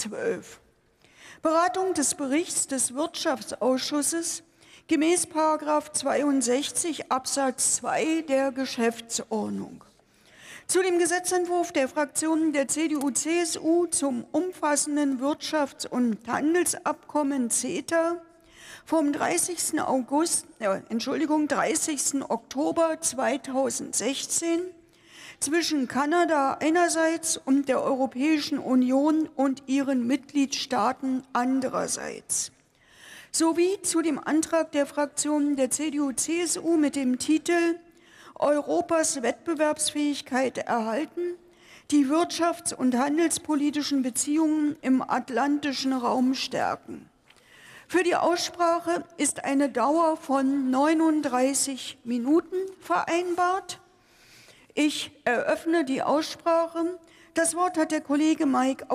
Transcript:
12. Beratung des Berichts des Wirtschaftsausschusses gemäß 62 Absatz 2 der Geschäftsordnung. Zu dem Gesetzentwurf der Fraktionen der CDU-CSU zum umfassenden Wirtschafts- und Handelsabkommen CETA vom 30. August, äh, Entschuldigung, 30. Oktober 2016 zwischen Kanada einerseits und der Europäischen Union und ihren Mitgliedstaaten andererseits sowie zu dem Antrag der Fraktionen der CDU-CSU mit dem Titel Europas Wettbewerbsfähigkeit erhalten, die wirtschafts- und handelspolitischen Beziehungen im atlantischen Raum stärken. Für die Aussprache ist eine Dauer von 39 Minuten vereinbart. Ich eröffne die Aussprache. Das Wort hat der Kollege Mike